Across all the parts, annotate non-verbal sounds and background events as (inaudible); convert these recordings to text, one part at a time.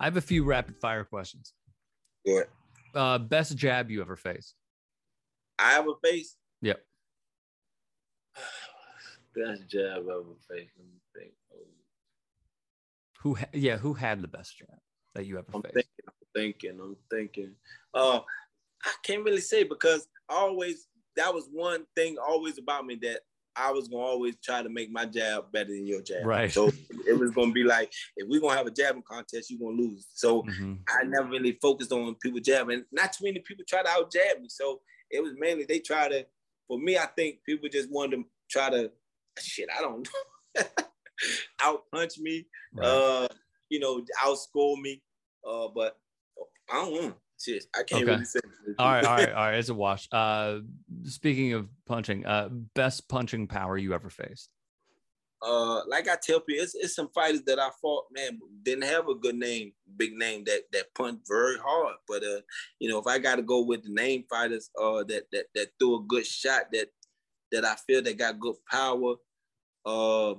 I have a few rapid fire questions. Go ahead. Uh, best jab you ever faced? I have a face. Yep. (sighs) Best jab I ever faced. Let me think. Who? Ha- yeah, who had the best jab that you ever I'm faced? thinking. I'm thinking. I'm thinking. Uh, I can't really say because I always that was one thing always about me that I was gonna always try to make my jab better than your jab. Right. So it was gonna be like if we're gonna have a jabbing contest, you're gonna lose. So Mhm. I never really focused on people jabbing. Not too many people try to out jab me. So it was mainly they try to. For me, I think people just wanted to try to. Shit, I don't know. (laughs) out punch me, Right. uh, you know, outscore me. Uh, but I don't know. Shit, I can't Okay. really say. all right, all right, (laughs) all right. It's a wash. Uh, speaking of punching, uh, best punching power you ever faced? uh, like I tell people, it's, it's some fighters that I fought, man, didn't have a good name, big name that that punched very hard. But uh, you know, if I got to go with the name fighters, uh, that that that threw a good shot, that that I feel that got good power. Uh,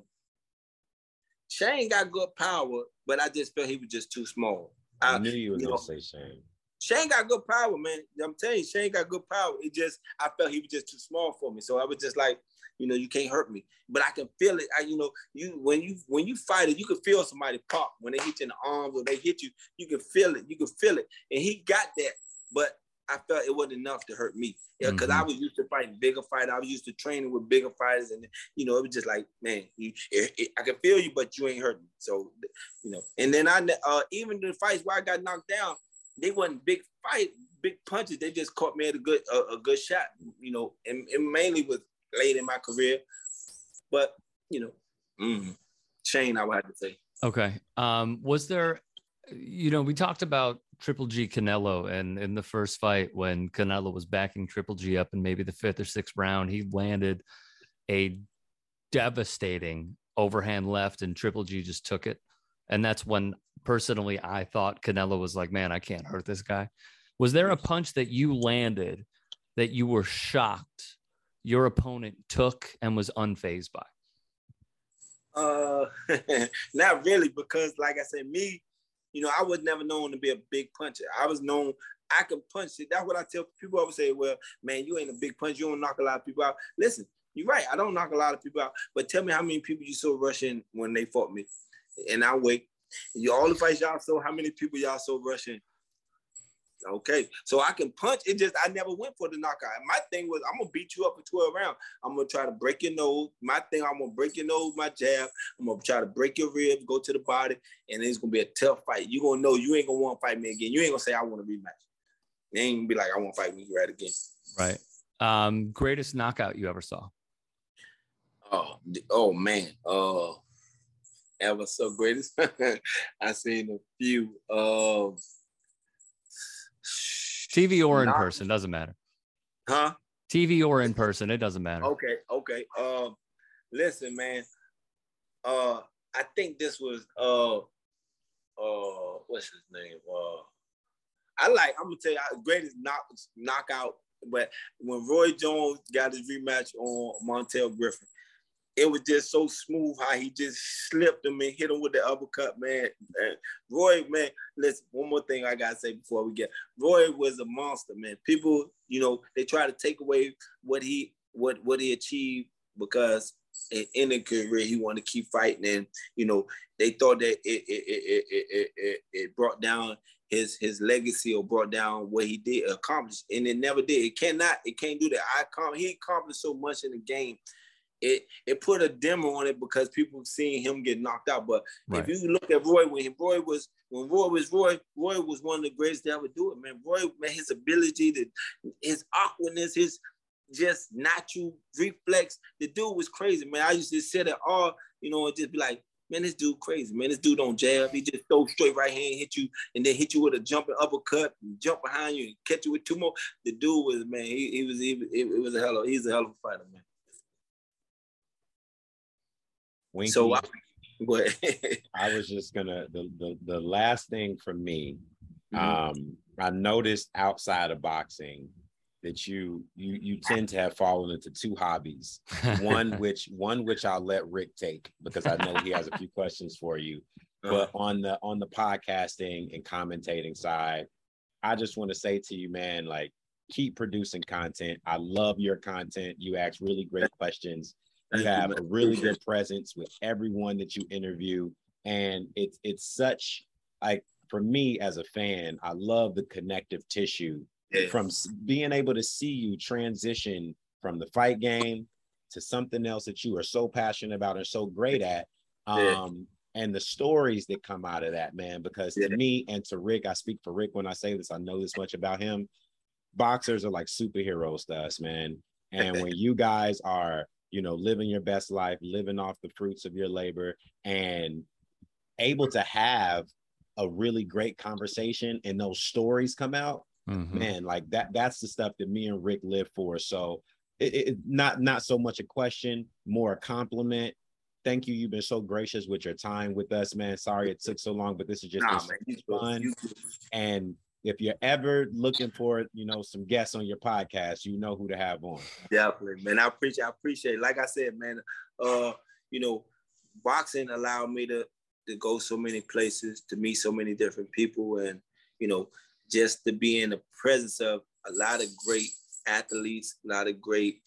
Shane got good power, but I just felt he was just too small. I I, knew you were you gonna know, say Shane. Shane got good power, man. I'm telling you, Shane got good power. It just I felt he was just too small for me. So I was just like, you know, you can't hurt me. But I can feel it. I, you know, you when you when you fight it, you can feel somebody pop when they hit you in the arms or they hit you. You can feel it. You can feel it. And he got that, but I felt it wasn't enough to hurt me. Yeah, because I was used to fighting bigger fighters. I was used to training with bigger fighters, and you know, it was just like, man, you, it, it- I can feel you, but you ain't hurting. So, you know, and then I uh, even the fights where I got knocked down, they wasn't big fight, big punches. They just caught me at a good a, a good shot, you know, and, and mainly was late in my career. But you know, mm, Shane, I would have to say. Okay. Um, was there, you know, we talked about Triple G Canelo, and in the first fight when Canelo was backing Triple G up in maybe the fifth or sixth round, he landed a devastating overhand left, and Triple G just took it. And that's when personally I thought Canelo was like, man, I can't hurt this guy. Was there a punch that you landed that you were shocked your opponent took and was unfazed by? Uh, (laughs) not really, because like I said, me, you know, I was never known to be a big puncher. I was known I can punch it. That's what I tell people. Always say, "Well, man, you ain't a big punch. You don't knock a lot of people out." Listen, you're right. I don't knock a lot of people out, but tell me how many people you saw rushing when they fought me, and I wait. You all the fights y'all saw. How many people y'all saw rushing? Okay, so I can punch. It just I never went for the knockout. My thing was I'm gonna beat you up for 12 rounds. I'm gonna try to break your nose. My thing, I'm gonna break your nose, my jab. I'm gonna try to break your ribs, go to the body, and it's gonna be a tough fight. You gonna know you ain't gonna want to fight me again. You ain't gonna say I want to rematch. You ain't gonna be like I want to fight me right again. Right. Um, greatest knockout you ever saw? Oh, oh man. Uh, ever so greatest. (laughs) I seen a few. Uh, TV or in Knock- person, doesn't matter. huh? TV or in person, it doesn't matter. Okay, okay. Um, listen, man. Uh, I think this was uh, uh, what's his name? Uh, I like. I'm gonna tell you, greatest knock knockout. But when Roy Jones got his rematch on Montell Griffin, it was just so smooth how he just slipped him and hit him with the uppercut, man. And Roy, man, listen, one more thing I gotta say before we get Roy was a monster, man. People, you know, they try to take away what he what what he achieved because in, the career he wanted to keep fighting, and you know, they thought that it it it it, it, it, brought down his his legacy or brought down what he did accomplish, and it never did. It cannot, it can't do that. I com- he accomplished so much in the game it it put a dimmer on it because people seeing him get knocked out. But Right. if you look at Roy when Roy was when Roy was Roy, Roy was one of the greatest to ever do it, man. Roy, man, his ability to his awkwardness, his just natural reflex. The dude was crazy, man. I used to sit at all, you know, and just be like, man, this dude crazy, man. This dude don't jab. He just throw straight right hand, hit you, and then hit you with a jumping uppercut, and jump behind you, and catch you with two more. The dude was, man, he, he was, he, it, was a hell of, he's a hell of a fighter, man. Winky, So I. (laughs) I was just gonna the, the the last thing for me. Mhm. Um, I noticed outside of boxing that you you you tend to have fallen into two hobbies. One (laughs) which one which I'll let Rick take because I know he has a few questions for you. But on the on the podcasting and commentating side, I just want to say to you, man, like keep producing content. I love your content. You ask really great questions. You have a really good presence with everyone that you interview. And it's it's such like for me as a fan, I love the connective tissue yeah. from being able to see you transition from the fight game to something else that you are so passionate about and so great at. Um, yeah. and the stories that come out of that, man, because yeah. to me and to Rick, I speak for Rick when I say this, I know this much about him. Boxers are like superheroes to us, man. And (laughs) when you guys are, you know, living your best life, living off the fruits of your labor and able to have a really great conversation and those stories come out, mm-hmm. man, like that that's the stuff that me and Rick live for. So it, it, not not so much a question, more a compliment. Thank you. You've been so gracious with your time with us, man. Sorry it took so long, but this is just nah, man, fun. And if you're ever looking for, you know, some guests on your podcast, you know who to have on. Definitely, man. I appreciate. I appreciate. Like I said, man. Uh, you know, boxing allowed me to to go so many places, to meet so many different people, and you know, just to be in the presence of a lot of great athletes, a lot of great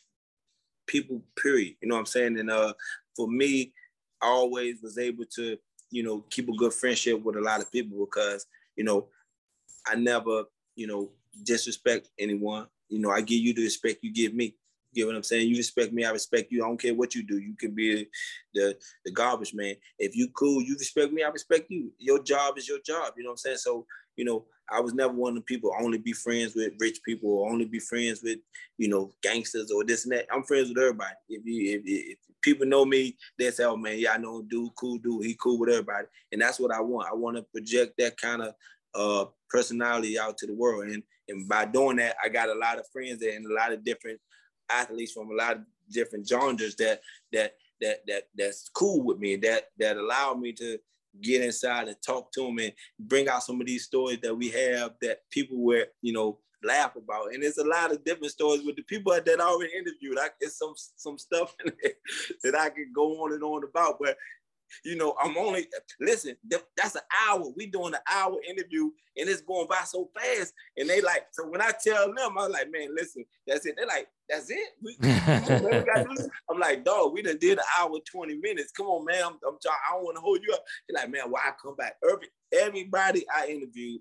people, period. You know what I'm saying? And uh, for me, I always was able to, you know, keep a good friendship with a lot of people because, you know, I never, you know, disrespect anyone. You know, I give you the respect you give me. You get what I'm saying? You respect me, I respect you. I don't care what you do. You can be the the garbage man. If you cool, you respect me, I respect you. Your job is your job. You know what I'm saying? So, you know, I was never one of the people only be friends with rich people or only be friends with, you know, gangsters or this and that. I'm friends with everybody. If you if, if people know me, they say, oh man, yeah, I know dude, cool dude, he cool with everybody. And that's what I want. I want to project that kind of uh personality out to the world. And and by doing that, I got a lot of friends there and a lot of different athletes from a lot of different genres that that that that that's cool with me that that allow me to get inside and talk to them and bring out some of these stories that we have that people were you know laugh about. And it's a lot of different stories with the people that I already interviewed. I it's some some stuff (laughs) that I could go on and on about. But you know, I'm only listen. That's an hour. We doing an hour interview, and it's going by so fast. And they like, so when I tell them, I'm like, man, listen, that's it. They're like, that's it. We, (laughs) I'm like, dog, we done did an hour, 20 minutes. Come on, man. I'm, I'm trying, I don't want to hold you up. They're like, man, why I come back? Every, everybody I interviewed,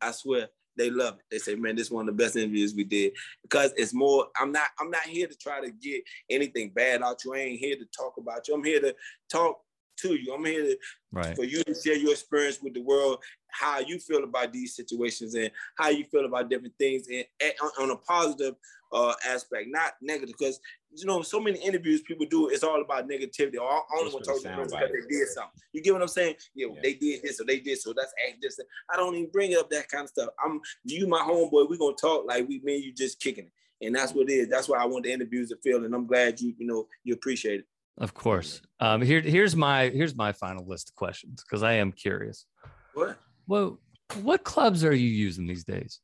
I swear, they love it. They say, man, this is one of the best interviews we did because it's more. I'm not. I'm not here to try to get anything bad out you. I ain't here to talk about you. I'm here to talk to you. I'm here to, right. for you to share your experience with the world, how you feel about these situations and how you feel about different things and, and on a positive uh, aspect, not negative. Because you know, so many interviews people do, it's all about negativity. Or I only want to talk to them because they did something. You get what I'm saying? Yeah, yeah, they did this or they did so. That's act this. I don't even bring up that kind of stuff. I'm you, my homeboy. We're gonna talk like we me you just kicking it. And that's what it is. That's why I want the interviews to feel. And I'm glad you, you know, you appreciate it. Of course. Um, here, here's my here's my final list of questions because I am curious. What? Well, what clubs are you using these days?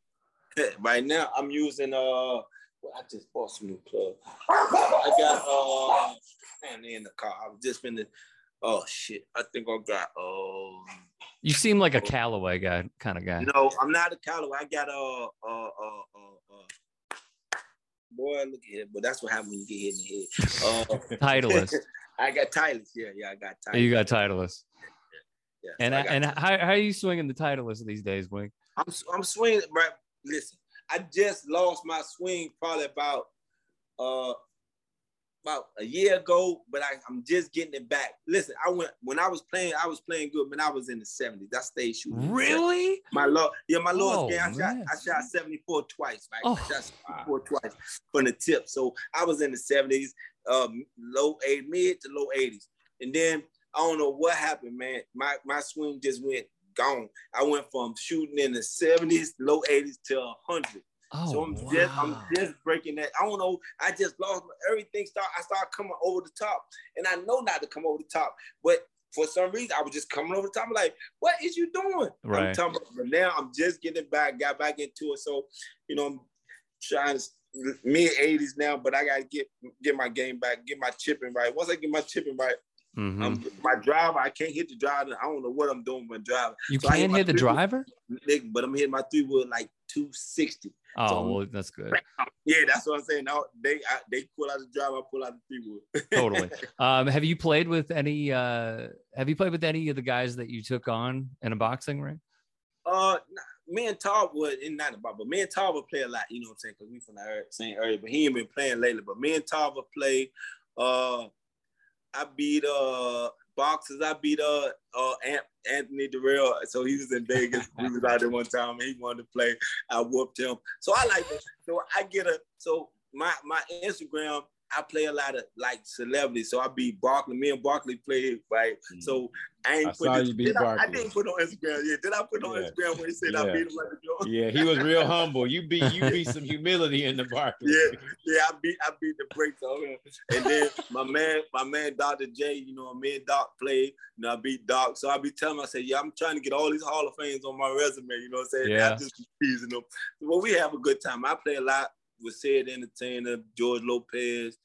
Right now, I'm using uh. Well, I just bought some new clubs. I got uh, man, in the car. I was just been. The, oh shit! I think I got um. You seem like a Callaway guy, kind of guy. No, I'm not a Callaway. I got uh uh uh uh boy, look at it. But that's what happens when you get hit in the head. Uh, (laughs) Titleist. (laughs) I got Titleist. Yeah, yeah, I got Titleist. You got Titleist. Yeah, yeah. and so and how, how are you swinging the Titleist these days, Wink? I'm I'm swinging, right? Listen, I just lost my swing probably about uh about a year ago, but I, am just getting it back. Listen, I went when I was playing, I was playing good when I was in the 70s. I stayed shooting. Really? My lord, yeah, my lowest oh, game. I shot, I shot 74 twice, right? Oh, I shot 74 twice from the tip. So I was in the 70s, um, low eight, mid to low 80s. And then I don't know what happened, man. My my swing just went gone. I went from shooting in the 70s, low 80s to 100. Oh, so I'm wow. just I'm just breaking that. I don't know. I just lost everything. Start I started coming over the top, and I know not to come over the top, but for some reason I was just coming over the top. I'm like, what is you doing? Right. I'm talking about, but now I'm just getting back, got back into it. So you know, I'm trying to mid 80s now, but I gotta get get my game back, get my chipping right. Once I get my chipping right, Mm-hmm. my driver, I can't hit the driver. I don't know what I'm doing with my driver. You so can't hit, the driver, but I'm hitting my three wood like 260. Oh, so well, that's good. (laughs) Yeah, that's what I'm saying. Now they I, they pull out the driver, I pull out the three wood. (laughs) totally. Um, have you played with any? Uh, have you played with any of the guys that you took on in a boxing ring? Uh, me and Todd would, and not about, but me and Todd would play a lot. You know what I'm saying? Because we from the same area, but he ain't been playing lately. But me and Todd would play. Uh, I beat uh boxers. I beat uh, uh Anthony Dirrell. So he was in Vegas. (laughs) we was out there one time he wanted to play. I whooped him. So I like it. So I get a so my my Instagram I play a lot of like celebrities, so I beat Barkley. Me and Barkley played right. Mm. So I ain't I put this, did I, I, didn't put on Instagram. Yeah, did I put on yeah. Instagram when he said yeah. I beat him like a joke? Yeah, he was real humble. You beat you (laughs) beat some humility in the Barkley. Yeah, yeah, I beat I beat the brakes on him. And then my man, my man Dr. J, you know, me and Doc played, and I beat Doc. So I be telling him, I say, yeah, I'm trying to get all these Hall of Fames on my resume. You know what I'm saying? Yeah. I just teasing them. Well, we have a good time. I play a lot with Sid Entertainer, George Lopez,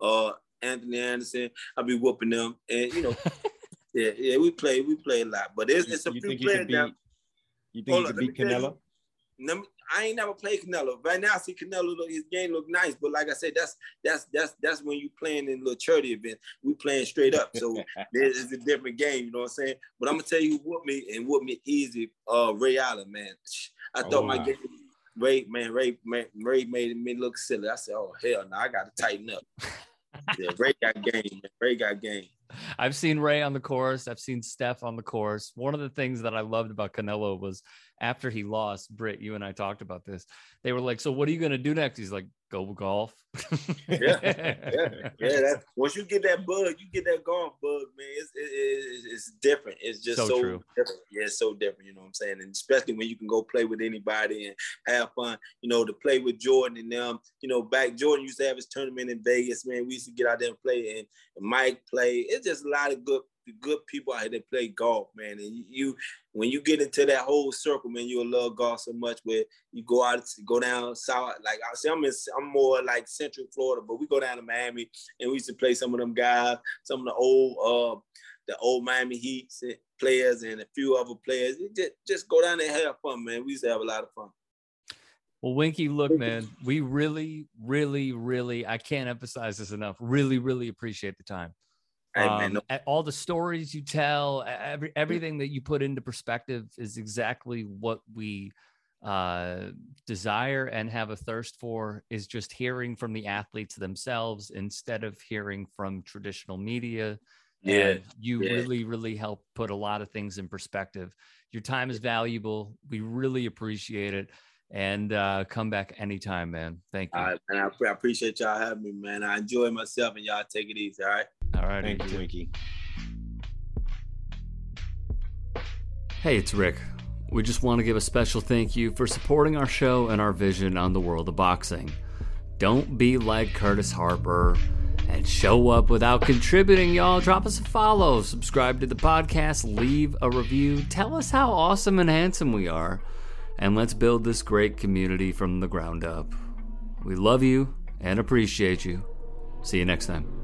uh, Anthony Anderson. I be whooping them, and you know, (laughs) yeah, yeah, we play, we play a lot, but it's, it's a you few players now. You think you can beat Canelo? You, I ain't never played Canelo. Right now, I see Canelo. Look, his game look nice, but like I said, that's that's that's that's when you playing in little charity event. We playing straight up, so (laughs) it's a different game. You know what I'm saying? But I'm gonna tell you who me and whoop me easy. Uh, Ray Allen, man. I thought oh, my game Ray, man, Ray, man, Ray made me look silly. I said, "Oh hell, no, I got to tighten up." (laughs) yeah, Ray got game. Man. Ray got game. I've seen Ray on the course. I've seen Steph on the course. One of the things that I loved about Canelo was after he lost, Britt, you and I talked about this. They were like, "So what are you going to do next?" He's like, "Go golf." yeah, (laughs) yeah, yeah. That, once you get that bug, you get that golf bug, man. It's it, it, it's different. It's just so, so different. Yeah, it's so different. You know what I'm saying? And especially when you can go play with anybody and have fun. You know, to play with Jordan and them. You know, back Jordan used to have his tournament in Vegas. Man, we used to get out there and play, and, and Mike play. It's just a lot of good good people out here that play golf, man. And you, when you get into that whole circle, man, you'll love golf so much. Where you go out, go down south, like I say, I'm in, I'm more like Central Florida, but we go down to Miami and we used to play some of them guys, some of the old, uh, the old Miami Heat players and a few other players. Just, just go down there and have fun, man. We used to have a lot of fun. Well, Winky, look, man, we really, really, really, I can't emphasize this enough. Really, really appreciate the time. Um, all the stories you tell, every everything that you put into perspective is exactly what we uh, desire and have a thirst for. Is just hearing from the athletes themselves instead of hearing from traditional media. Yeah, and you yeah. really, really help put a lot of things in perspective. Your time is valuable. We really appreciate it and uh, come back anytime, man. Thank you. All right, man. I, appreciate y'all having me, man. I enjoy myself, and y'all take it easy. All right. All right. Thank you, Winky. Hey, it's Rick. We just want to give a special thank you for supporting our show and our vision on the world of boxing. Don't be like Curtis Harper and show up without contributing, y'all. Drop us a follow, subscribe to the podcast, leave a review, tell us how awesome and handsome we are and let's build this great community from the ground up. We love you and appreciate you. See you next time.